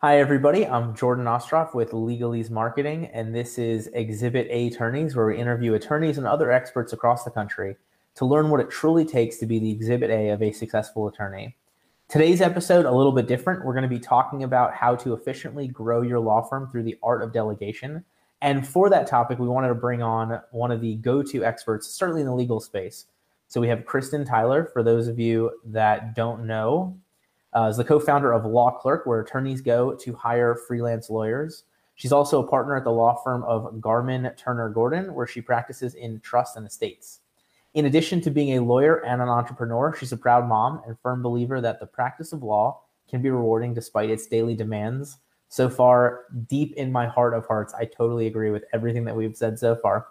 Hi, everybody. I'm Jordan Ostroff with Legalese Marketing, and this is Exhibit A Attorneys, where we interview attorneys and other experts across the country to learn what it truly takes to be the Exhibit A of a successful attorney. Today's episode, a little bit different. We're going to be talking about how to efficiently grow your law firm through the art of delegation. And for that topic, we wanted to bring on one of the go to experts, certainly in the legal space. So we have Kristen Tyler. For those of you that don't know, uh, is the co-founder of Law Clerk, where attorneys go to hire freelance lawyers. She's also a partner at the law firm of Garman Turner Gordon, where she practices in trusts and estates. In addition to being a lawyer and an entrepreneur, she's a proud mom and firm believer that the practice of law can be rewarding despite its daily demands. So far, deep in my heart of hearts, I totally agree with everything that we've said so far.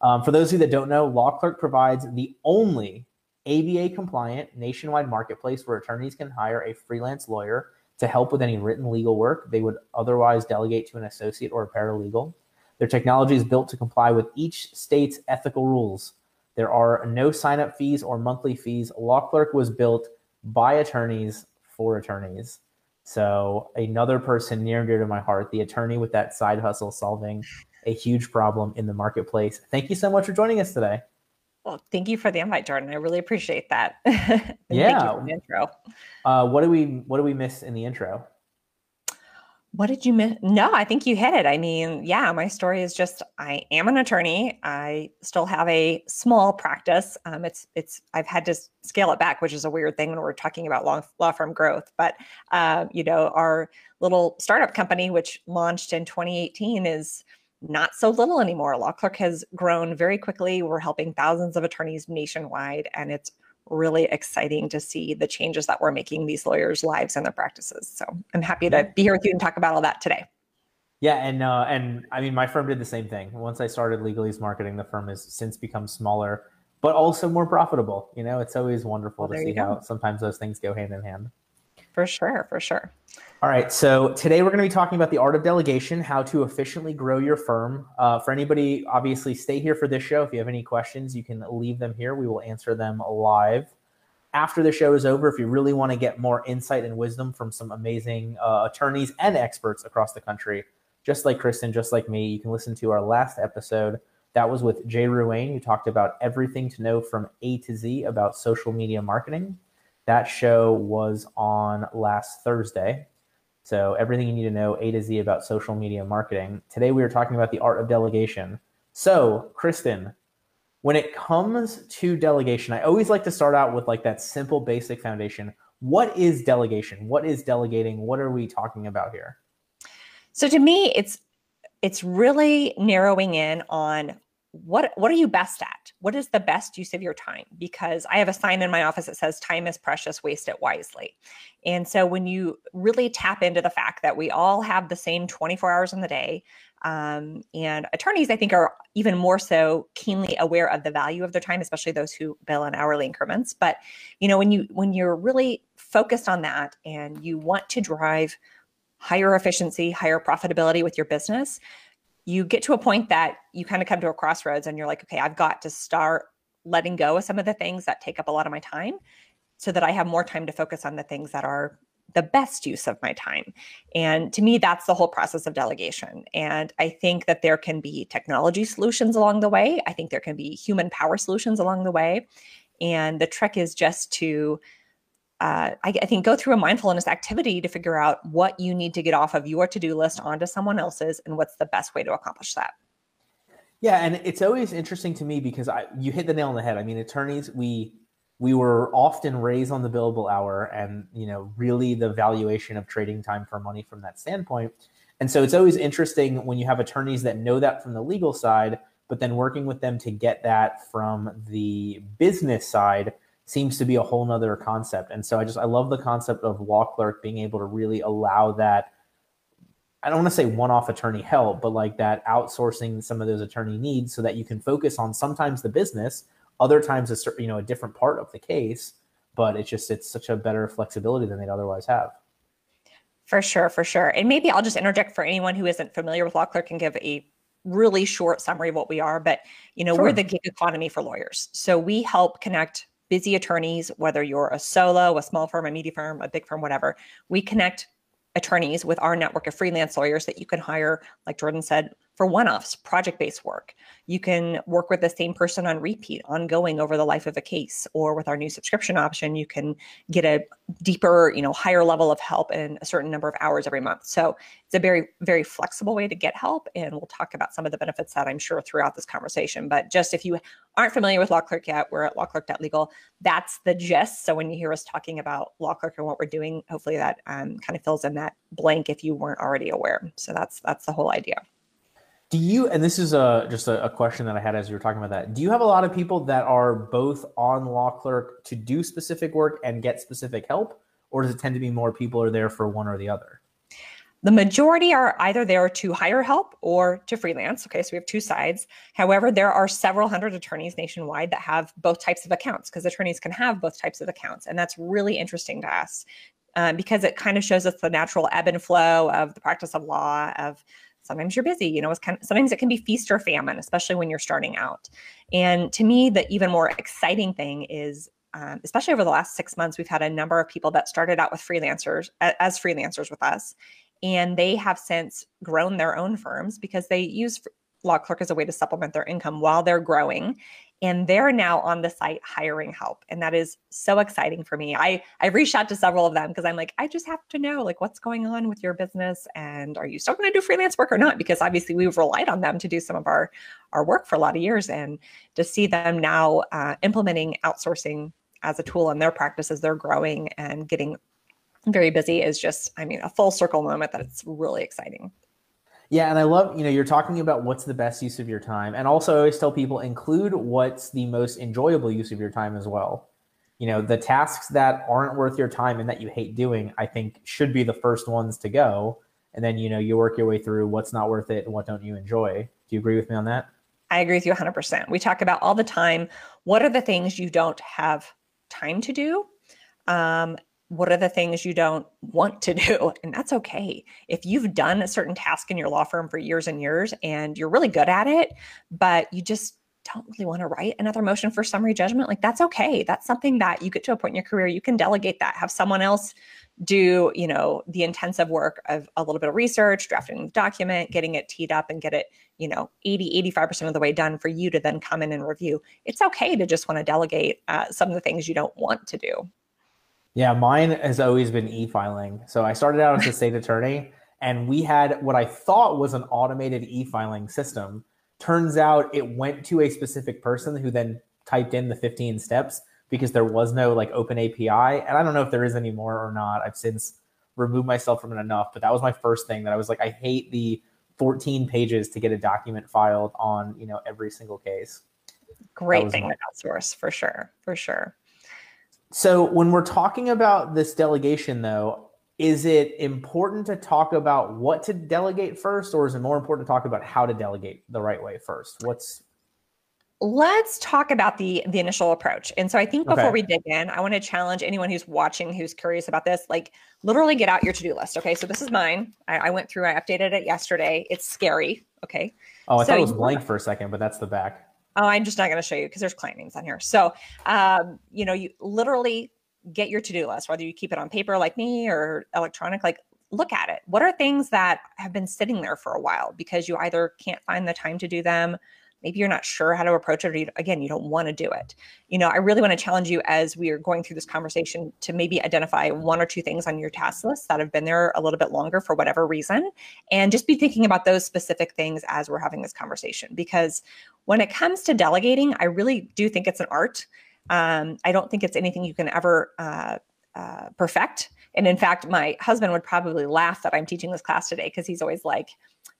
Um, for those of you that don't know, Law Clerk provides the only ABA compliant nationwide marketplace where attorneys can hire a freelance lawyer to help with any written legal work they would otherwise delegate to an associate or a paralegal. Their technology is built to comply with each state's ethical rules. There are no sign up fees or monthly fees. Law Clerk was built by attorneys for attorneys. So, another person near and dear to my heart, the attorney with that side hustle solving a huge problem in the marketplace. Thank you so much for joining us today. Well, thank you for the invite, Jordan. I really appreciate that. yeah. intro. Uh, what do we What do we miss in the intro? What did you miss? No, I think you hit it. I mean, yeah, my story is just I am an attorney. I still have a small practice. Um, it's it's I've had to scale it back, which is a weird thing when we're talking about law, law firm growth. But uh, you know, our little startup company, which launched in 2018, is not so little anymore. Law Clerk has grown very quickly. We're helping thousands of attorneys nationwide, and it's really exciting to see the changes that we're making these lawyers' lives and their practices. So I'm happy to be here with you and talk about all that today. Yeah, and uh, and I mean, my firm did the same thing. Once I started Legalese Marketing, the firm has since become smaller, but also more profitable. You know, it's always wonderful well, to see how sometimes those things go hand in hand. For sure, for sure. All right. So today we're going to be talking about the art of delegation, how to efficiently grow your firm. Uh, for anybody, obviously, stay here for this show. If you have any questions, you can leave them here. We will answer them live. After the show is over, if you really want to get more insight and wisdom from some amazing uh, attorneys and experts across the country, just like Kristen, just like me, you can listen to our last episode. That was with Jay Ruane, who talked about everything to know from A to Z about social media marketing. That show was on last Thursday. So, everything you need to know A to Z about social media marketing. Today, we are talking about the art of delegation. So, Kristen, when it comes to delegation, I always like to start out with like that simple, basic foundation. What is delegation? What is delegating? What are we talking about here? So, to me, it's it's really narrowing in on what what are you best at? What is the best use of your time? Because i have a sign in my office that says time is precious waste it wisely. And so when you really tap into the fact that we all have the same 24 hours in the day um, and attorneys i think are even more so keenly aware of the value of their time especially those who bill in hourly increments. But you know when you when you're really focused on that and you want to drive higher efficiency higher profitability with your business you get to a point that you kind of come to a crossroads and you're like, okay, I've got to start letting go of some of the things that take up a lot of my time so that I have more time to focus on the things that are the best use of my time. And to me, that's the whole process of delegation. And I think that there can be technology solutions along the way. I think there can be human power solutions along the way. And the trick is just to uh, I, I, think go through a mindfulness activity to figure out what you need to get off of your to-do list onto someone else's and what's the best way to accomplish that. Yeah and it's always interesting to me because I, you hit the nail on the head. I mean attorneys we we were often raised on the billable hour and you know really the valuation of trading time for money from that standpoint. And so it's always interesting when you have attorneys that know that from the legal side but then working with them to get that from the business side seems to be a whole nother concept. And so I just I love the concept of law clerk being able to really allow that. I don't want to say one-off attorney help, but like that outsourcing some of those attorney needs so that you can focus on sometimes the business, other times a you know a different part of the case. But it's just it's such a better flexibility than they'd otherwise have. For sure, for sure. And maybe I'll just interject for anyone who isn't familiar with law clerk and give a really short summary of what we are. But you know, sure. we're the gig economy for lawyers. So we help connect busy attorneys, whether you're a solo, a small firm, a media firm, a big firm, whatever, we connect attorneys with our network of freelance lawyers that you can hire, like Jordan said, for one offs, project based work. You can work with the same person on repeat, ongoing over the life of a case, or with our new subscription option, you can get a deeper, you know, higher level of help in a certain number of hours every month. So it's a very, very flexible way to get help. And we'll talk about some of the benefits that I'm sure throughout this conversation. But just if you aren't familiar with Law Clerk yet, we're at lawclerk.legal. That's the gist. So when you hear us talking about Law Clerk and what we're doing, hopefully that um, kind of fills in that blank if you weren't already aware. So that's that's the whole idea. Do you, and this is a, just a, a, question that I had as you were talking about that. Do you have a lot of people that are both on Law Clerk to do specific work and get specific help? Or does it tend to be more people are there for one or the other? The majority are either there to hire help or to freelance. Okay, so we have two sides. However, there are several hundred attorneys nationwide that have both types of accounts because attorneys can have both types of accounts. And that's really interesting to us um, because it kind of shows us the natural ebb and flow of the practice of law, of sometimes you're busy you know it's kind of, sometimes it can be feast or famine especially when you're starting out. And to me the even more exciting thing is um, especially over the last six months we've had a number of people that started out with freelancers as freelancers with us and they have since grown their own firms because they use law clerk as a way to supplement their income while they're growing and they're now on the site hiring help and that is so exciting for me. I i reached out to several of them because i'm like i just have to know like what's going on with your business and are you still going to do freelance work or not? Because obviously we've relied on them to do some of our our work for a lot of years and to see them now uh, implementing outsourcing as a tool in their practice as they're growing and getting very busy is just i mean a full circle moment that it's really exciting yeah, and I love, you know, you're talking about what's the best use of your time. And also I always tell people include what's the most enjoyable use of your time as well. You know, the tasks that aren't worth your time and that you hate doing, I think should be the first ones to go. And then, you know, you work your way through what's not worth it and what don't you enjoy. Do you agree with me on that? I agree with you 100%. We talk about all the time what are the things you don't have time to do? Um, what are the things you don't want to do? And that's okay. If you've done a certain task in your law firm for years and years and you're really good at it, but you just don't really want to write another motion for summary judgment, like that's okay. That's something that you get to a point in your career, you can delegate that, have someone else do, you know, the intensive work of a little bit of research, drafting the document, getting it teed up and get it, you know, 80, 85% of the way done for you to then come in and review. It's okay to just want to delegate uh, some of the things you don't want to do. Yeah, mine has always been e-filing. So I started out as a state attorney, and we had what I thought was an automated e-filing system. Turns out it went to a specific person who then typed in the 15 steps because there was no like open API. And I don't know if there is anymore or not. I've since removed myself from it enough, but that was my first thing that I was like, I hate the 14 pages to get a document filed on, you know, every single case. Great thing my- to outsource for sure. For sure. So when we're talking about this delegation, though, is it important to talk about what to delegate first, or is it more important to talk about how to delegate the right way first? What's let's talk about the the initial approach. And so i think before okay. we dig in i want to challenge anyone who's watching who's curious about this like literally get out your to-do list okay? So this is mine. I, I went through i updated it yesterday. It's scary okay? Oh i so thought it was blank for a second but that's the back Oh, I'm just not going to show you because there's client names on here. So, um, you know, you literally get your to-do list, whether you keep it on paper like me or electronic, like look at it. What are things that have been sitting there for a while because you either can't find the time to do them, maybe you're not sure how to approach it or you, again you don't want to do it. You know i really want to challenge you as we are going through this conversation to maybe identify one or two things on your task list that have been there a little bit longer for whatever reason and just be thinking about those specific things as we're having this conversation because when it comes to delegating i really do think it's an art. Um, i don't think it's anything you can ever uh, uh, perfect and in fact my husband would probably laugh that i'm teaching this class today because he's always like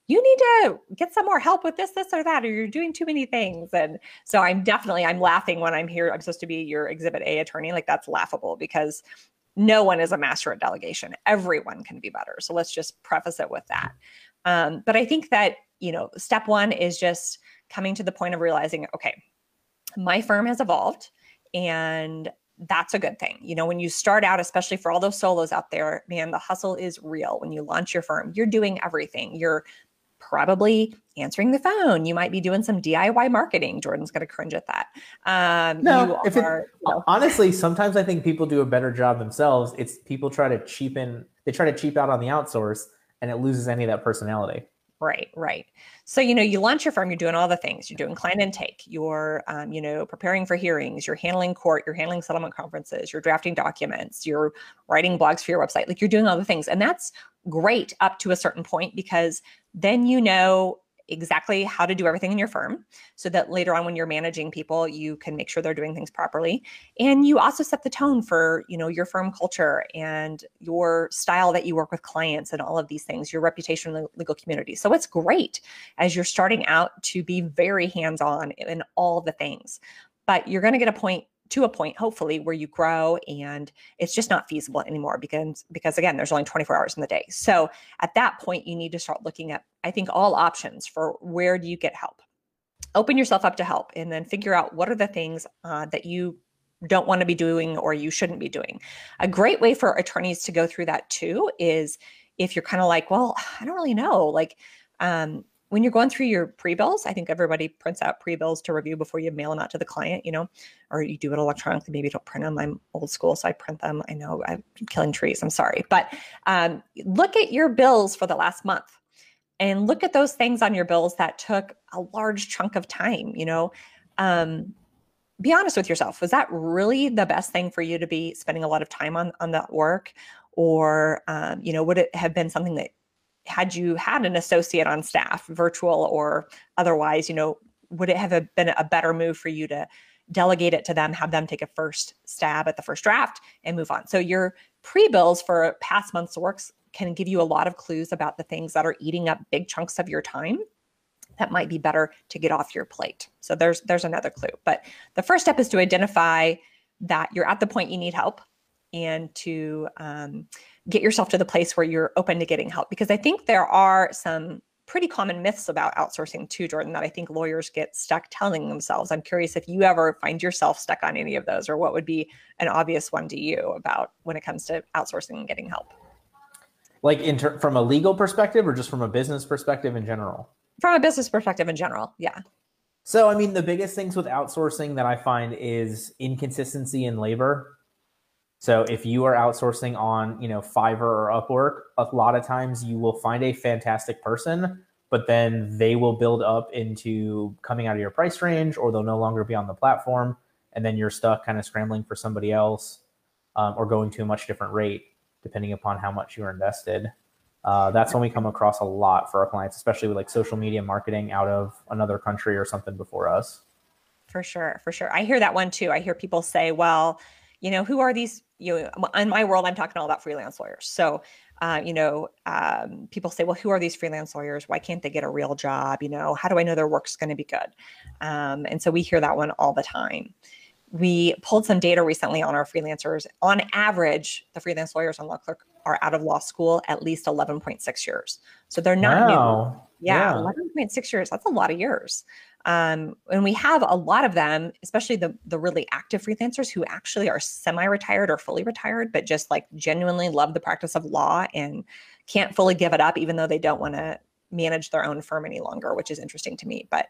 you need to get some more help with this this or that or you're doing too many things and so i'm definitely i'm laughing when i'm here i'm supposed to be your exhibit a attorney like that's laughable because no one is a master at delegation everyone can be better so let's just preface it with that um, but i think that you know step one is just coming to the point of realizing okay my firm has evolved and that's a good thing. You know, when you start out, especially for all those solos out there, man, the hustle is real. When you launch your firm, you're doing everything. You're probably answering the phone. You might be doing some DIY marketing. Jordan's going to cringe at that. Um, no, if are, it, you know. honestly, sometimes I think people do a better job themselves. It's people try to cheapen, they try to cheap out on the outsource and it loses any of that personality. Right, right. So, you know, you launch your firm, you're doing all the things. You're doing client intake, you're, um, you know, preparing for hearings, you're handling court, you're handling settlement conferences, you're drafting documents, you're writing blogs for your website. Like you're doing all the things. And that's great up to a certain point because then you know exactly how to do everything in your firm so that later on when you're managing people you can make sure they're doing things properly. And you also set the tone for you know your firm culture and your style that you work with clients and all of these things your reputation in the legal community. So it's great as you're starting out to be very hands on in all the things. But you're going to get a point to a point hopefully where you grow and it's just not feasible anymore because because again there's only 24 hours in the day. So at that point you need to start looking at i think all options for where do you get help? Open yourself up to help and then figure out what are the things uh, that you don't want to be doing or you shouldn't be doing. A great way for attorneys to go through that too is if you're kind of like well i don't really know like um, when you're going through your pre-bills, I think everybody prints out pre-bills to review before you mail them out to the client, you know, or you do it electronically. Maybe you don't print them. I'm old school, so I print them. I know I'm killing trees. I'm sorry. But um, look at your bills for the last month and look at those things on your bills that took a large chunk of time, you know. Um, be honest with yourself. Was that really the best thing for you to be spending a lot of time on on that work? Or, um, you know, would it have been something that had you had an associate on staff, virtual or otherwise, you know, would it have been a better move for you to delegate it to them, have them take a first stab at the first draft and move on? So your pre-bills for past month's works can give you a lot of clues about the things that are eating up big chunks of your time that might be better to get off your plate. So there's there's another clue. But the first step is to identify that you're at the point you need help and to um, get yourself to the place where you're open to getting help because i think there are some pretty common myths about outsourcing too jordan that i think lawyers get stuck telling themselves. I'm curious if you ever find yourself stuck on any of those or what would be an obvious one to you about when it comes to outsourcing and getting help? Like in ter- from a legal perspective or just from a business perspective in general? From a business perspective in general yeah. So i mean the biggest things with outsourcing that i find is inconsistency in labor so if you are outsourcing on, you know, Fiverr or Upwork, a lot of times you will find a fantastic person, but then they will build up into coming out of your price range or they'll no longer be on the platform. And then you're stuck kind of scrambling for somebody else um, or going to a much different rate depending upon how much you're invested. Uh, that's when we come across a lot for our clients, especially with like social media marketing out of another country or something before us. For sure, for sure. I hear that one too. I hear people say, well, you know, who are these you know, in my world, I'm talking all about freelance lawyers. So, uh, you know, um, people say, well, who are these freelance lawyers? Why can't they get a real job? You know, how do I know their work's going to be good? Um, and so we hear that one all the time. We pulled some data recently on our freelancers. On average, the freelance lawyers on Law Clerk are out of law school at least 11.6 years. So they're not wow. new. Yeah, yeah, 11.6 years. That's a lot of years. Um, and we have a lot of them, especially the the really active freelancers who actually are semi-retired or fully retired, but just like genuinely love the practice of law and can't fully give it up, even though they don't want to manage their own firm any longer, which is interesting to me. But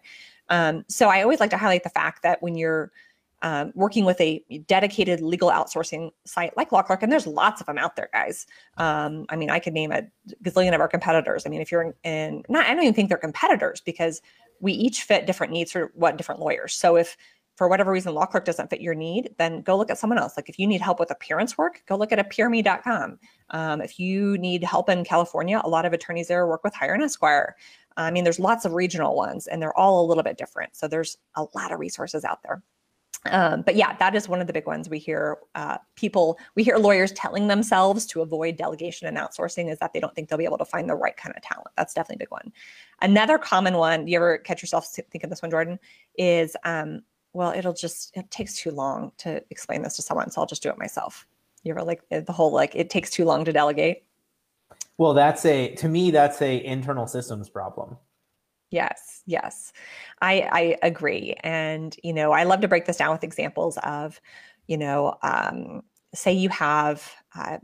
um, so I always like to highlight the fact that when you're um, working with a dedicated legal outsourcing site like Law Clerk, and there's lots of them out there, guys. Um, I mean, I could name a gazillion of our competitors. I mean, if you're in, in, not, I don't even think they're competitors because we each fit different needs for what different lawyers. So if for whatever reason law clerk doesn't fit your need, then go look at someone else. Like if you need help with appearance work, go look at appearme.com. Um, if you need help in California, a lot of attorneys there work with Hire an Esquire. I mean, there's lots of regional ones and they're all a little bit different. So there's a lot of resources out there. Um, but yeah, that is one of the big ones we hear uh, people, we hear lawyers telling themselves to avoid delegation and outsourcing is that they don't think they'll be able to find the right kind of talent. That's definitely a big one. Another common one, do you ever catch yourself thinking this one, Jordan, is um, well, it'll just, it takes too long to explain this to someone, so I'll just do it myself. You ever like the whole like, it takes too long to delegate? Well, that's a, to me, that's a internal systems problem. Yes, yes, I, I agree. And, you know, I love to break this down with examples of, you know, um, say you have, uh,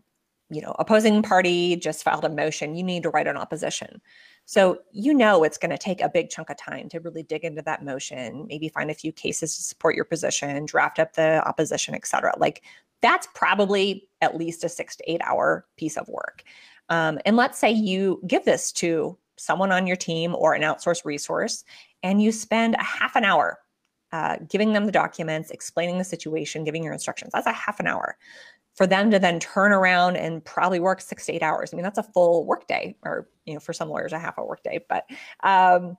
you know, opposing party just filed a motion, you need to write an opposition. So you know it's going to take a big chunk of time to really dig into that motion, maybe find a few cases to support your position, draft up the opposition, et cetera. Like that's probably at least a six to eight hour piece of work. Um, and let's say you give this to someone on your team or an outsourced resource, and you spend a half an hour uh, giving them the documents, explaining the situation, giving your instructions. That's a half an hour for them to then turn around and probably work six to eight hours. I mean, that's a full workday, or you know, for some lawyers, a half a workday, but um,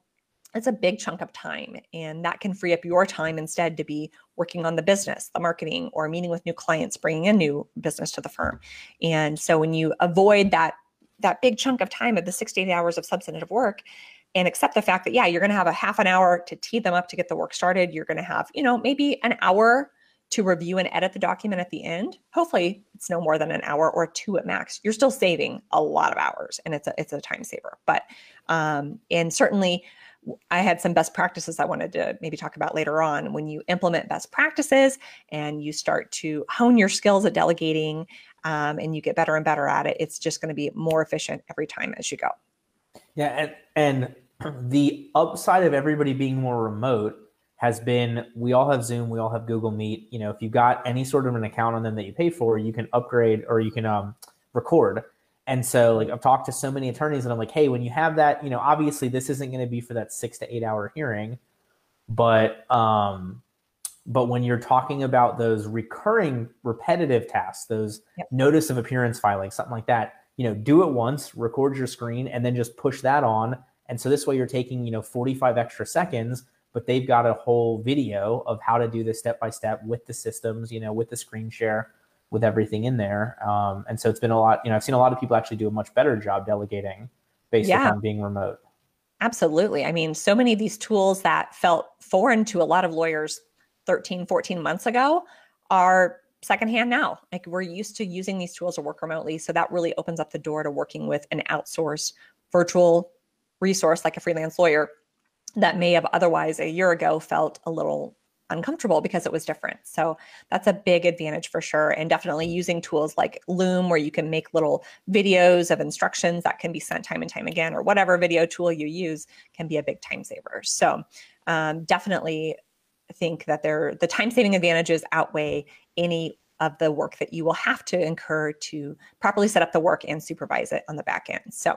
it's a big chunk of time, and that can free up your time instead to be working on the business, the marketing, or meeting with new clients, bringing in new business to the firm. And so, when you avoid that that big chunk of time of the 68 hours of substantive work and accept the fact that yeah you're going to have a half an hour to tee them up to get the work started you're going to have you know maybe an hour to review and edit the document at the end. Hopefully, it's no more than an hour or two at max. You're still saving a lot of hours, and it's a it's a time saver. But um, and certainly, I had some best practices I wanted to maybe talk about later on. When you implement best practices and you start to hone your skills at delegating, um, and you get better and better at it, it's just going to be more efficient every time as you go. Yeah, and and the upside of everybody being more remote has been we all have Zoom, we all have Google Meet. You know, if you've got any sort of an account on them that you pay for, you can upgrade or you can um, record. And so, like, I've talked to so many attorneys, and I'm like, hey, when you have that, you know, obviously this isn't going to be for that six to eight hour hearing, but um, but when you're talking about those recurring, repetitive tasks, those yep. notice of appearance filing, something like that, you know, do it once, record your screen, and then just push that on. And so this way, you're taking you know 45 extra seconds but they've got a whole video of how to do this step by step with the systems, you know, with the screen share, with everything in there. Um, and so it's been a lot, you know, I've seen a lot of people actually do a much better job delegating based yeah. upon being remote. Absolutely. I mean, so many of these tools that felt foreign to a lot of lawyers 13, 14 months ago are secondhand now. Like we're used to using these tools to work remotely. So that really opens up the door to working with an outsourced virtual resource like a freelance lawyer that may have otherwise a year ago felt a little uncomfortable because it was different. So that's a big advantage for sure. And definitely using tools like Loom, where you can make little videos of instructions that can be sent time and time again, or whatever video tool you use can be a big time saver. So um, definitely think that there the time saving advantages outweigh any of the work that you will have to incur to properly set up the work and supervise it on the back end. So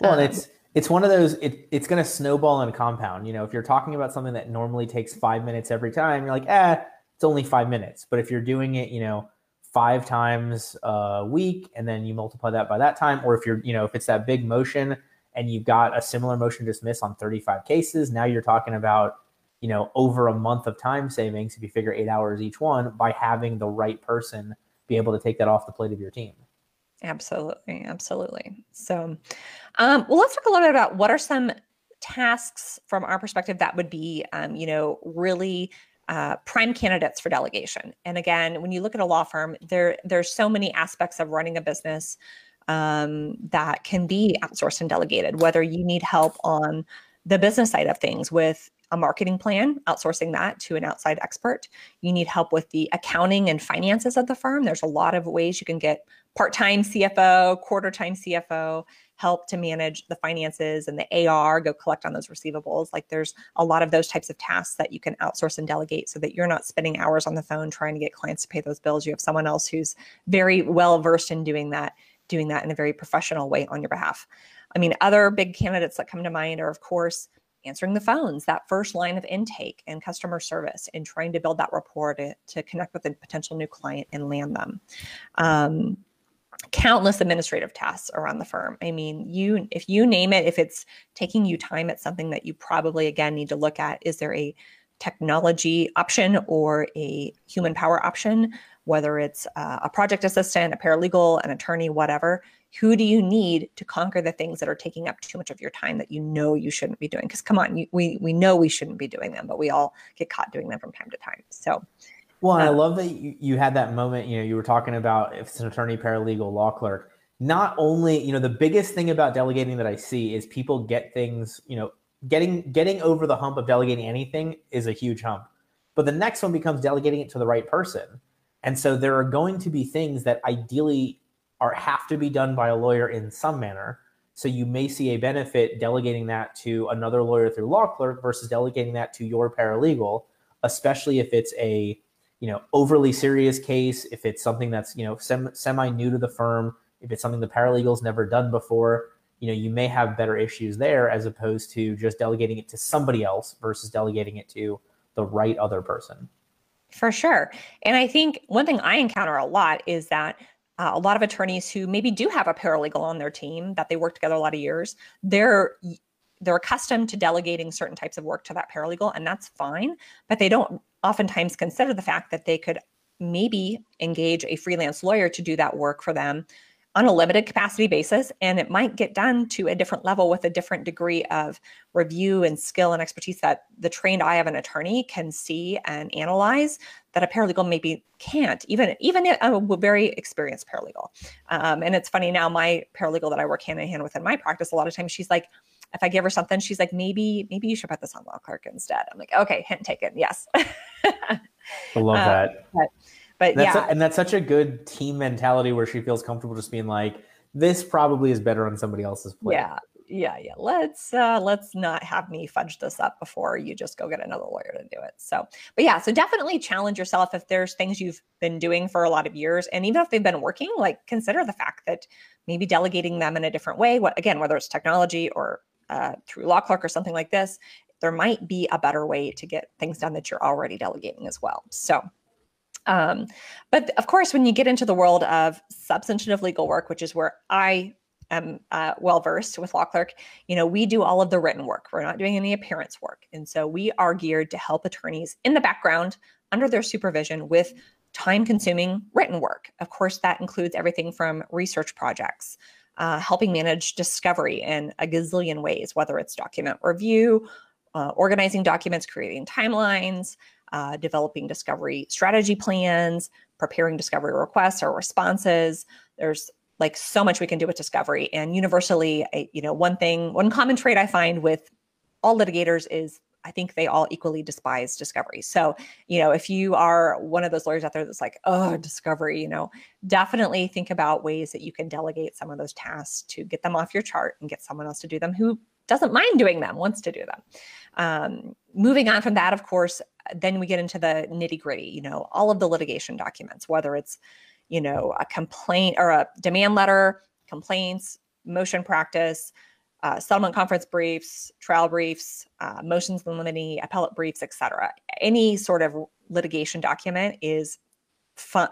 well, um, it's it's one of those it, it's going to snowball and compound you know if you're talking about something that normally takes five minutes every time you're like eh it's only five minutes. But if you're doing it you know five times a week and then you multiply that by that time or if you're you know if it's that big motion and you've got a similar motion dismiss on 35 cases now you're talking about you know over a month of time savings if you figure eight hours each one by having the right person be able to take that off the plate of your team Absolutely, absolutely. So, um, well, let's talk a little bit about what are some tasks from our perspective that would be, um, you know, really uh, prime candidates for delegation. And again, when you look at a law firm, there there's so many aspects of running a business um, that can be outsourced and delegated. Whether you need help on the business side of things with a marketing plan, outsourcing that to an outside expert. You need help with the accounting and finances of the firm. There's a lot of ways you can get part time CFO, quarter time CFO, help to manage the finances and the AR, go collect on those receivables. Like there's a lot of those types of tasks that you can outsource and delegate so that you're not spending hours on the phone trying to get clients to pay those bills. You have someone else who's very well versed in doing that, doing that in a very professional way on your behalf. I mean, other big candidates that come to mind are, of course, answering the phones, that first line of intake and customer service, and trying to build that rapport to, to connect with a potential new client and land them. Um, countless administrative tasks around the firm. I mean, you if you name it, if it's taking you time, it's something that you probably again need to look at. Is there a technology option or a human power option? Whether it's uh, a project assistant, a paralegal, an attorney, whatever. Who do you need to conquer the things that are taking up too much of your time that you know you shouldn't be doing? Because come on, you, we we know we shouldn't be doing them, but we all get caught doing them from time to time. So well, I um, love that you, you had that moment. You know, you were talking about if it's an attorney, paralegal, law clerk. Not only, you know, the biggest thing about delegating that I see is people get things, you know, getting getting over the hump of delegating anything is a huge hump. But the next one becomes delegating it to the right person. And so there are going to be things that ideally are have to be done by a lawyer in some manner. So you may see a benefit delegating that to another lawyer through law clerk versus delegating that to your paralegal, especially if it's a you know overly serious case, if it's something that's you know sem- semi new to the firm, if it's something the paralegal's never done before, you know you may have better issues there as opposed to just delegating it to somebody else versus delegating it to the right other person. For sure. And I think one thing I encounter a lot is that uh, a lot of attorneys who maybe do have a paralegal on their team that they work together a lot of years, they're they're accustomed to delegating certain types of work to that paralegal, and that's fine. But they don't oftentimes consider the fact that they could maybe engage a freelance lawyer to do that work for them on a limited capacity basis and it might get done to a different level with a different degree of review and skill and expertise that the trained eye of an attorney can see and analyze that a paralegal maybe can't even even a very experienced paralegal um, and it's funny now my paralegal that i work hand in hand with in my practice a lot of times she's like if I give her something, she's like, maybe, maybe you should put this on law clerk instead. I'm like, okay, hint taken. Yes. I love um, that. But, but that's yeah, a, and that's such a good team mentality where she feels comfortable just being like, this probably is better on somebody else's plate. Yeah, yeah, yeah. Let's uh, let's not have me fudge this up before you just go get another lawyer to do it. So, but yeah, so definitely challenge yourself if there's things you've been doing for a lot of years, and even if they've been working, like consider the fact that maybe delegating them in a different way. What again, whether it's technology or uh, through law clerk or something like this, there might be a better way to get things done that you're already delegating as well. So um, but of course, when you get into the world of substantive legal work, which is where I am uh, well versed with law clerk, you know, we do all of the written work. We're not doing any appearance work, and so we are geared to help attorneys in the background under their supervision with time-consuming written work. Of course, that includes everything from research projects. Uh, helping manage discovery in a gazillion ways, whether it's document review, uh, organizing documents, creating timelines, uh, developing discovery strategy plans, preparing discovery requests or responses. There's like so much we can do with discovery. And universally, I, you know, one thing, one common trait I find with all litigators is I think they all equally despise discovery. So, you know, if you are one of those lawyers out there that's like, oh, discovery, you know, definitely think about ways that you can delegate some of those tasks to get them off your chart and get someone else to do them who doesn't mind doing them, wants to do them. Um, moving on from that, of course, then we get into the nitty gritty, you know, all of the litigation documents, whether it's, you know, a complaint or a demand letter, complaints, motion practice, uh, settlement conference briefs, trial briefs, uh, motions in limine, appellate briefs, etc. Any sort of litigation document is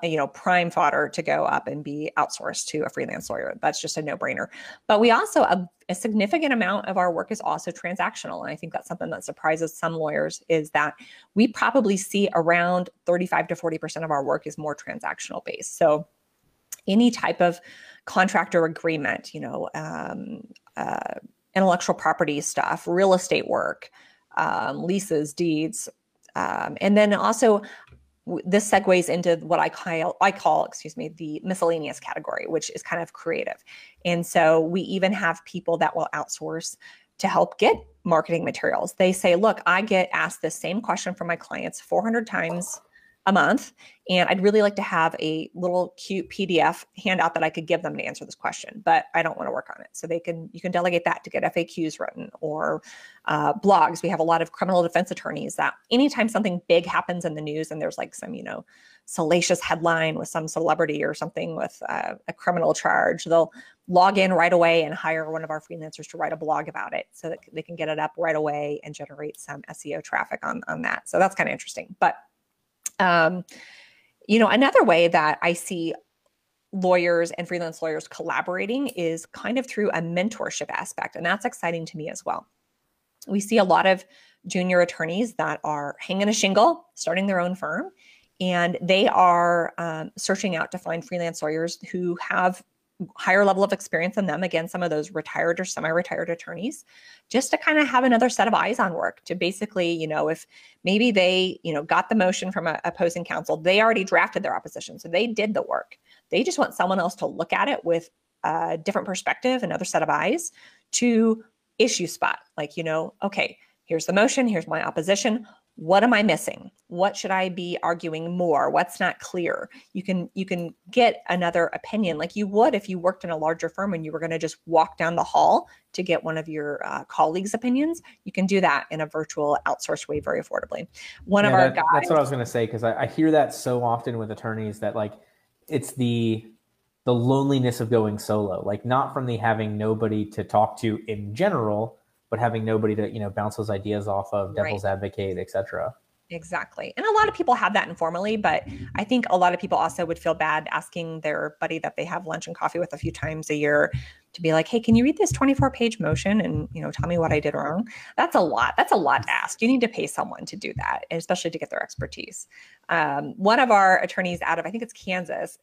you know, prime fodder to go up and be outsourced to a freelance lawyer. That's just a no-brainer. But we also a, a, significant amount of our work is also transactional, and I think that's something that surprises some lawyers is that we probably see around 35 to 40 percent of our work is more transactional based. So any type of contractor agreement, you know, um, uh, intellectual property stuff, real estate work, um, leases, deeds. Um, and then also this segues into what I call I call excuse me the miscellaneous category, which is kind of creative. And so we even have people that will outsource to help get marketing materials. They say, "Look, I get asked the same question from my clients 400 times a month. And I'd really like to have a little cute PDF handout that I could give them to answer this question, but I don't want to work on it. So they can, you can delegate that to get FAQs written or uh, blogs. We have a lot of criminal defense attorneys that anytime something big happens in the news and there's like some, you know, salacious headline with some celebrity or something with uh, a criminal charge, they'll log in right away and hire one of our freelancers to write a blog about it so that they can get it up right away and generate some SEO traffic on, on that. So that's kind of interesting. But um, you know, another way that I see lawyers and freelance lawyers collaborating is kind of through a mentorship aspect, and that's exciting to me as well. We see a lot of junior attorneys that are hanging a shingle, starting their own firm, and they are um, searching out to find freelance lawyers who have higher level of experience than them again some of those retired or semi-retired attorneys just to kind of have another set of eyes on work to basically you know if maybe they you know got the motion from a opposing counsel they already drafted their opposition so they did the work. They just want someone else to look at it with a different perspective another set of eyes to issue spot like you know okay here's the motion here's my opposition what am i missing? What should i be arguing more? What's not clear? You can you can get another opinion like you would if you worked in a larger firm and you were going to just walk down the hall to get one of your uh, colleagues opinions. You can do that in a virtual outsourced way very affordably. One yeah, of our that, guys that's what i was going to say because I, I hear that so often with attorneys that like it's the the loneliness of going solo like not from the having nobody to talk to in general but having nobody to you know bounce those ideas off of devil's right. advocate etc exactly. And a lot of people have that informally but i think a lot of people also would feel bad asking their buddy that they have lunch and coffee with a few times a year to be like hey can you read this 24 page motion and you know tell me what i did wrong? That's a lot. That's a lot to ask. You need to pay someone to do that especially to get their expertise. Um, one of our attorneys out of i think it's kansas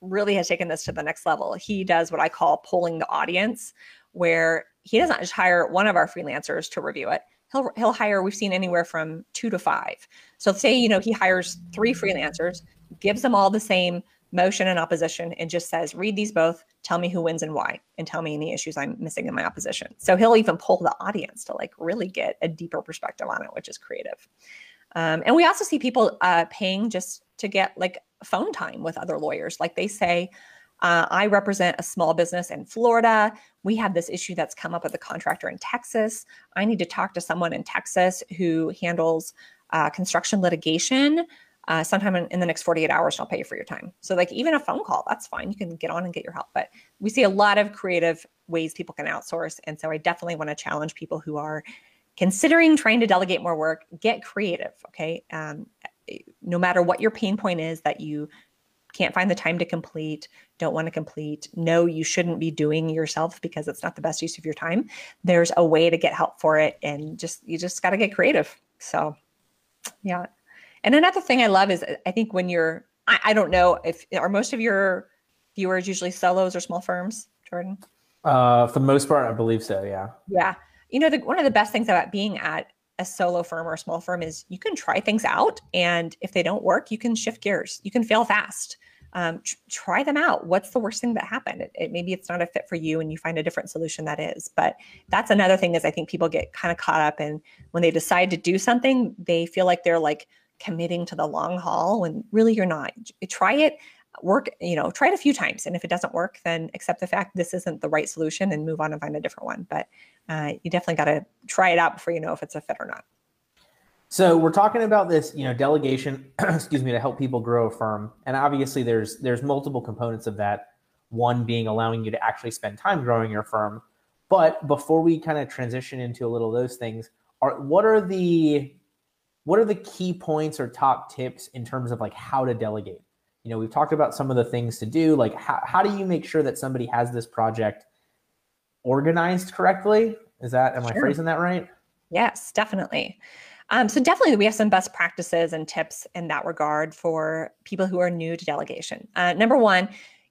really has taken this to the next level. He does what I call polling the audience, where he doesn't just hire one of our freelancers to review it. He'll he'll hire. We've seen anywhere from two to five. So say you know he hires three freelancers, gives them all the same motion and opposition, and just says, read these both. Tell me who wins and why, and tell me any issues I'm missing in my opposition. So he'll even pull the audience to like really get a deeper perspective on it, which is creative. Um, and we also see people uh, paying just to get like phone time with other lawyers. Like they say, uh, I represent a small business in Florida. We have this issue that's come up with a contractor in Texas. I need to talk to someone in Texas who handles uh, construction litigation uh, sometime in, in, the next 48 hours, and I'll pay you for your time. So, like, even a phone call, that's fine. You can get on and get your help. But we see a lot of creative ways people can outsource. And so, I definitely want to challenge people who are considering trying to delegate more work, get creative. Okay. Um, no matter what your pain point is that you can't find the time to complete, don't want to complete, no, you shouldn't be doing yourself because it's not the best use of your time. There's a way to get help for it and just you just got to get creative. So, yeah. And another thing I love is I think when you're I, I, don't know if are most of your viewers usually solos or small firms, Jordan? Uh, for the most part, I believe so. Yeah. Yeah. You know, the, one of the best things about being at a solo firm or a small firm is you can try things out and if they don't work you can shift gears. You can fail fast. Um, tr- try them out. What's the worst thing that happened? It, it, maybe it's not a fit for you and you find a different solution that is. But that's another thing is i think people get kind of caught up in when they decide to do something they feel like they're like committing to the long haul when really you're not. Try it work you know try it a few times and if it doesn't work then accept the fact this isn't the right solution and move on and find a different one. But uh, you definitely got to try it out before you know if it's a fit or not. So we're talking about this you know delegation excuse me to help people grow a firm and obviously there's there's multiple components of that. One being allowing you to actually spend time growing your firm. But before we kind of transition into a little of those things are what are the what are the key points or top tips in terms of like how to delegate you know we've talked about some of the things to do like how, how do you make sure that somebody has this project organized correctly? Is that am sure. i phrasing that right? Yes definitely. Um, so definitely we have some best practices and tips in that regard for people who are new to delegation. Uh, number one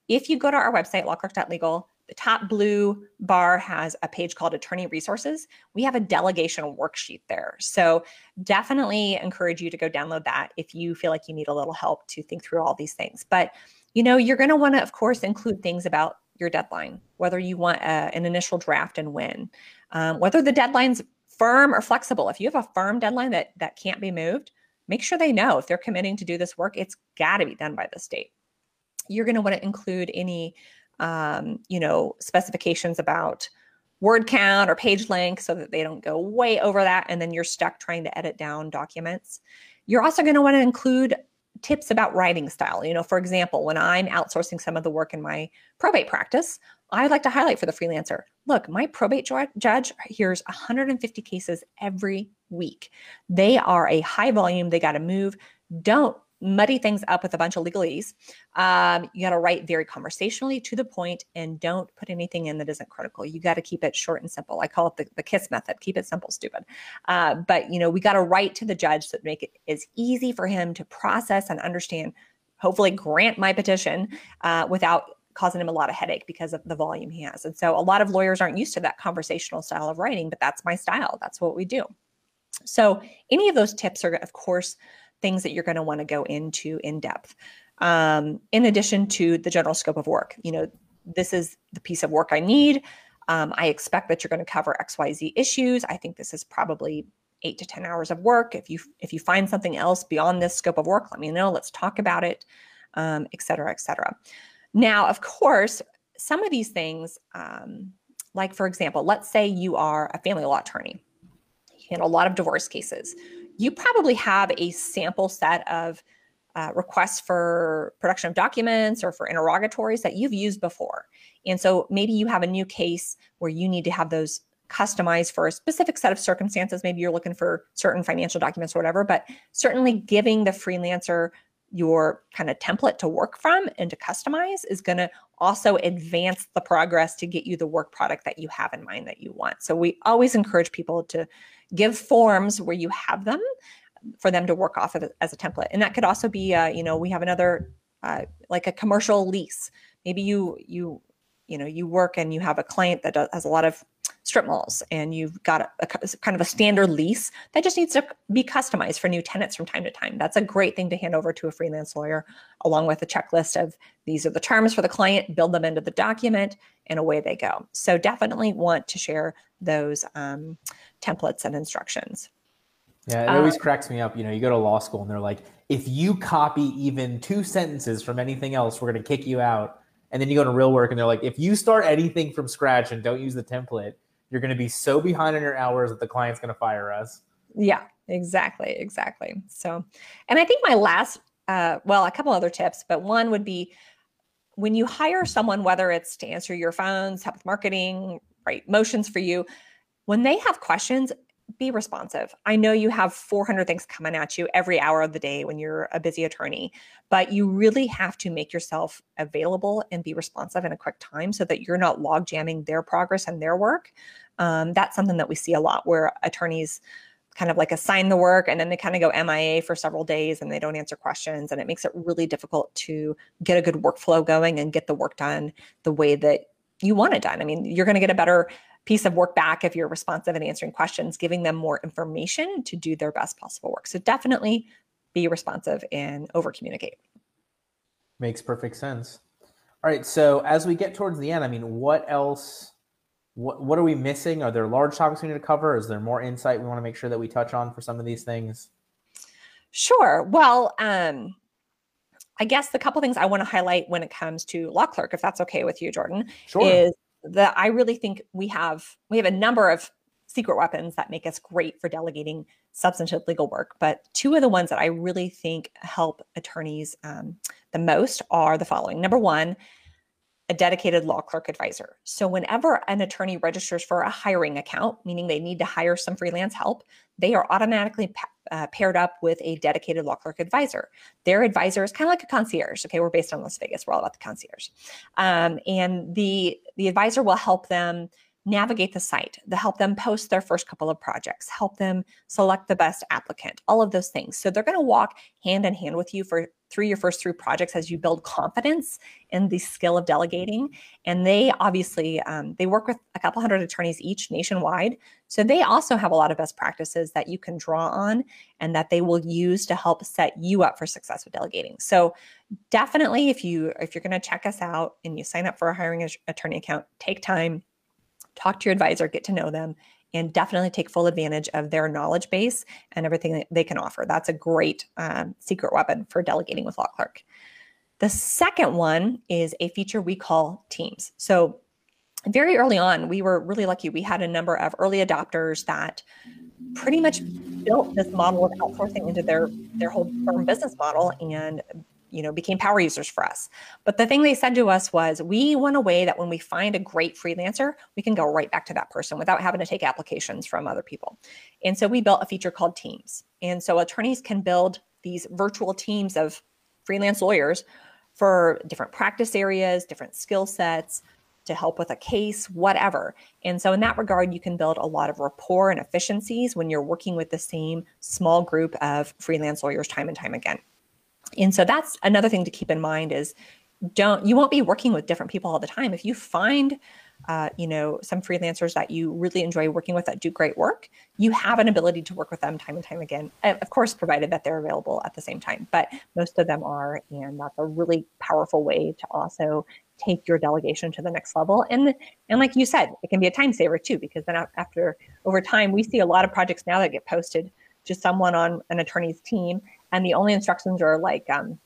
if you go to our website lawclerk.legal the top blue bar has a page called Attorney Resources. We have a delegation worksheet there. So definitely encourage you to go download that if you feel like you need a little help to think through all these things. But you know, you're going to want to, of course, include things about your deadline, whether you want a, uh, an initial draft and when, um, whether the deadline's firm or flexible. If you have a firm deadline that that can't be moved, make sure they know if they're committing to do this work, it's got to be done by this date. You're going to want to include any um, you know, specifications about word count or page length so that they don't go way over that. And then you're stuck trying to edit down documents. You're also going to want to include tips about writing style. You know, for example, when I'm outsourcing some of the work in my probate practice, I like to highlight for the freelancer look, my probate judge hears 150 cases every week. They are a high volume, they got to move. Don't muddy things up with a bunch of legalese. Um, you got to write very conversationally to the point and don't put anything in that isn't critical. You got to keep it short and simple. I call it the, the KISS method. Keep it simple, stupid. Uh, but you know, we got to write to the judge to make it as easy for him to process and understand. Hopefully, grant my petition uh, without causing him a lot of headache because of the volume he has. And so, a lot of lawyers aren't used to that conversational style of writing, but that's my style. That's what we do. So, any of those tips are, of course, things that you're going to want to go into in depth. Um, in addition to the general scope of work, you know, this is the piece of work I need. Um, I expect that you're going to cover XYZ issues. I think this is probably eight to 10 hours of work. If you if you find something else beyond this scope of work, let me know. Let's talk about it, um, et cetera, et cetera. Now, of course, some of these things, um, like for example, let's say you are a family law attorney, you handle a lot of divorce cases. You probably have a sample set of uh, requests for production of documents or for interrogatories that you've used before. And so maybe you have a new case where you need to have those customized for a specific set of circumstances. Maybe you're looking for certain financial documents or whatever, but certainly giving the freelancer your kind of template to work from and to customize is going to also advance the progress to get you the work product that you have in mind that you want. So we always encourage people to give forms where you have them for them to work off of as a template. And that could also be, uh, you know, we have another uh, like a commercial lease. Maybe you you you know you work and you have a client that does, has a lot of strip malls and you've got a, a, kind of a standard lease that just needs to be customized for new tenants from time to time. That's a great thing to hand over to a freelance lawyer along with a checklist of these are the terms for the client, build them into the document, and away they go. So definitely want to share those um, templates and instructions. Yeah, it always uh, cracks me up. You know, you go to law school and they're like, if you copy even two sentences from anything else, we're going to kick you out. And then you go to real work and they're like, if you start anything from scratch and don't use the template, you're going to be so behind on your hours that the client's going to fire us. Yeah, exactly. Exactly. So, and I think my last, uh, well, a couple other tips, but one would be when you hire someone, whether it's to answer your phones, help with marketing, write motions for you, when they have questions, be responsive. I know you have 400 things coming at you every hour of the day when you're a busy attorney, but you really have to make yourself available and be responsive in a quick time so that you're not log jamming their progress and their work. Um, that's something that we see a lot where attorneys kind of like assign the work and then they kind of go MIA for several days and they don't answer questions. And it makes it really difficult to get a good workflow going and get the work done the way that you want it done. I mean, you're going to get a better piece of work back if you're responsive and answering questions, giving them more information to do their best possible work. So definitely be responsive and over communicate. Makes perfect sense. All right. So as we get towards the end, I mean, what else? What, what are we missing? Are there large topics we need to cover? Is there more insight we want to make sure that we touch on for some of these things? Sure. Well, um, I guess the couple things I want to highlight when it comes to law clerk, if that's okay with you, Jordan, sure. is that I really think we have we have a number of secret weapons that make us great for delegating substantive legal work. But two of the ones that I really think help attorneys um, the most are the following. Number one, a dedicated law clerk advisor. So, whenever an attorney registers for a hiring account, meaning they need to hire some freelance help, they are automatically uh, paired up with a dedicated law clerk advisor. Their advisor is kind of like a concierge. Okay, we're based on Las Vegas. We're all about the concierge, um, and the the advisor will help them navigate the site, to help them post their first couple of projects, help them select the best applicant, all of those things. So they're going to walk hand in hand with you for through your first three projects as you build confidence in the skill of delegating. And they obviously um, they work with a couple hundred attorneys each nationwide, so they also have a lot of best practices that you can draw on and that they will use to help set you up for success with delegating. So definitely, if you if you're going to check us out and you sign up for a hiring attorney account, take time talk to your advisor, get to know them, and definitely take full advantage of their knowledge base and everything that they can offer. That's a great um, secret weapon for delegating with Law Clerk. The second one is a feature we call Teams. So, very early on, we were really lucky. We had a number of early adopters that pretty much built this model of outsourcing into their their whole firm business model and you know became power users for us but the thing they said to us was we want a way that when we find a great freelancer we can go right back to that person without having to take applications from other people and so we built a feature called teams and so attorneys can build these virtual teams of freelance lawyers for different practice areas different skill sets to help with a case, whatever. And so, in that regard, you can build a lot of rapport and efficiencies when you're working with the same small group of freelance lawyers time and time again. And so that's another thing to keep in mind is don't you won't be working with different people all the time. If you find uh, you know some freelancers that you really enjoy working with that do great work, you have an ability to work with them time and time again. Of course, provided that they're available at the same time. But most of them are, and that's a really powerful way to also take your delegation to the next level. And and like you said, it can be a time saver too, because then after over time, we see a lot of projects now that get posted to someone on an attorney's team, and the only instructions are like, um,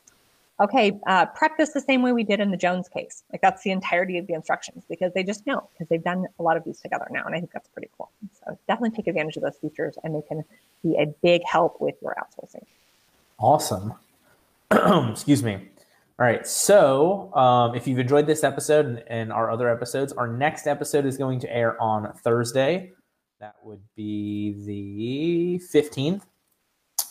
okay, uh, prep this the same way we did in the Jones case. Like that's the entirety of the instructions because they just know because they've done a lot of these together now, and I think that's pretty cool. So definitely take advantage of those features, and they can be a big help with your outsourcing. Awesome. Excuse me. All right. So, um, if you've enjoyed this episode and, and, our other episodes, our next episode is going to air on Thursday. That would be the 15th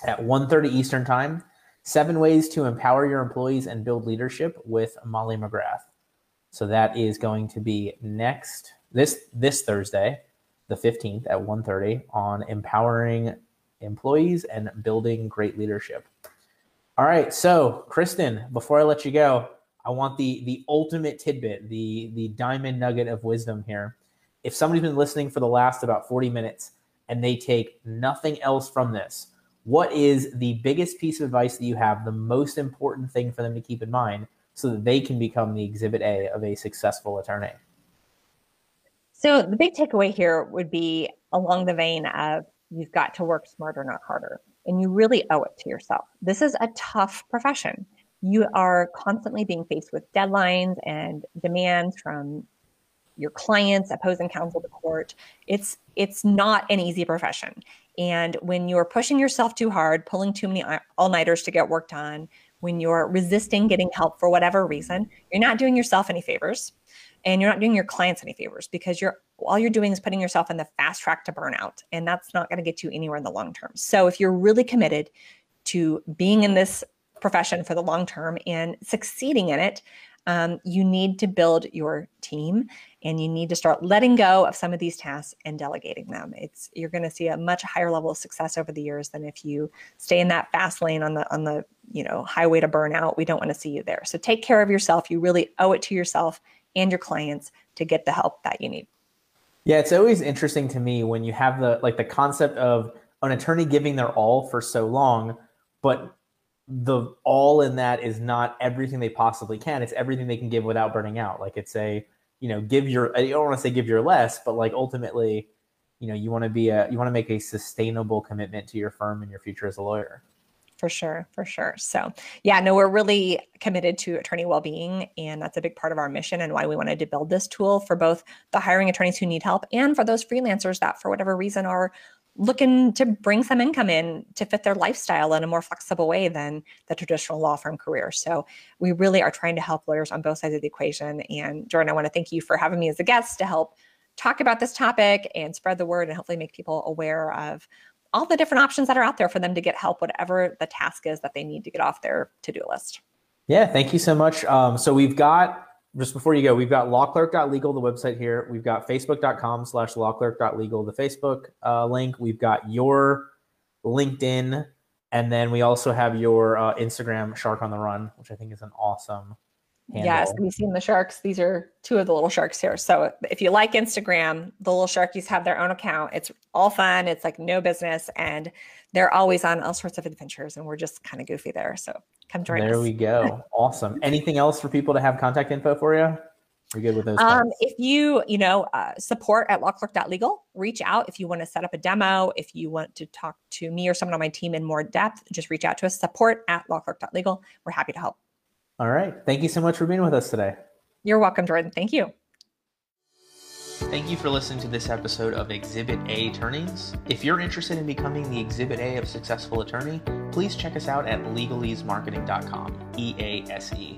at 1.30 Eastern Time. Seven ways to empower your employees and build leadership with Molly McGrath. So that is going to be next this this Thursday, the 15th at 1.30 on empowering employees and building great leadership. All right, so Kristen, before I let you go, I want the the ultimate tidbit, the the diamond nugget of wisdom here. If somebody's been listening for the last about 40 minutes and they take nothing else from this, what is the biggest piece of advice that you have, the most important thing for them to keep in mind so that they can become the exhibit A of a successful attorney? So the big takeaway here would be along the vein of you've got to work smarter, not harder and you really owe it to yourself. This is a tough profession. You are constantly being faced with deadlines and demands from your clients, opposing counsel, the court. It's it's not an easy profession. And when you're pushing yourself too hard, pulling too many all-nighters to get work done, when you're resisting getting help for whatever reason, you're not doing yourself any favors and you're not doing your clients any favors because you're all you're doing is putting yourself in the fast track to burnout and that's not going to get you anywhere in the long term. So if you're really committed to being in this profession for the long term and succeeding in it um, you need to build your team and you need to start letting go of some of these tasks and delegating them it's you're going to see a much higher level of success over the years than if you stay in that fast lane on the on the you know highway to burnout we don't want to see you there so take care of yourself you really owe it to yourself and your clients to get the help that you need. Yeah, it's always interesting to me when you have the like the concept of an attorney giving their all for so long, but the all in that is not everything they possibly can. It's everything they can give without burning out. Like it's a, you know, give your I don't want to say give your less, but like ultimately, you know, you want to be a you want to make a sustainable commitment to your firm and your future as a lawyer. For sure for sure. So yeah no we're really committed to attorney well-being and that's a big part of our mission and why we wanted to build this tool for both the hiring attorneys who need help and for those freelancers that for whatever reason are looking to bring some income in to fit their lifestyle in a more flexible way than the traditional law firm career so we really are trying to help lawyers on both sides of the equation and jordan i want to thank you for having me as a guest to help talk about this topic and spread the word and hopefully make people aware of all the different options that are out there for them to get help, whatever the task is that they need to get off their to do list. Yeah, thank you so much. Um, so we've got just before you go, we've got lawclerk.legal, the website here. We've got facebook.com slash lawclerk.legal, the Facebook uh, link. We've got your LinkedIn. And then we also have your uh, Instagram, Shark on the Run, which I think is an awesome handle. Yes, we've seen the sharks. These are two of the little sharks here. So if you like Instagram, the little sharkies have their own account. It's all fun. It's like no business, and they're always on all sorts of adventures, and we're just kind of goofy there. So come join there us. We go. awesome. Anything else for people to have contact info for you? We're good with those. Um, if you, you know, uh, support at lawclerk.legal, reach out if you want to set up a demo. If you want to talk to me or someone on my team in more depth, just reach out to us. Support at lawclerk.legal. We're happy to help. All right. Thank you so much for being with us today. You're welcome, Jordan. Thank you. Thank you for listening to this episode of Exhibit A Attorneys. If you're interested in becoming the Exhibit A of successful attorney, please check us out at legaleasemarketing.com. E A S E.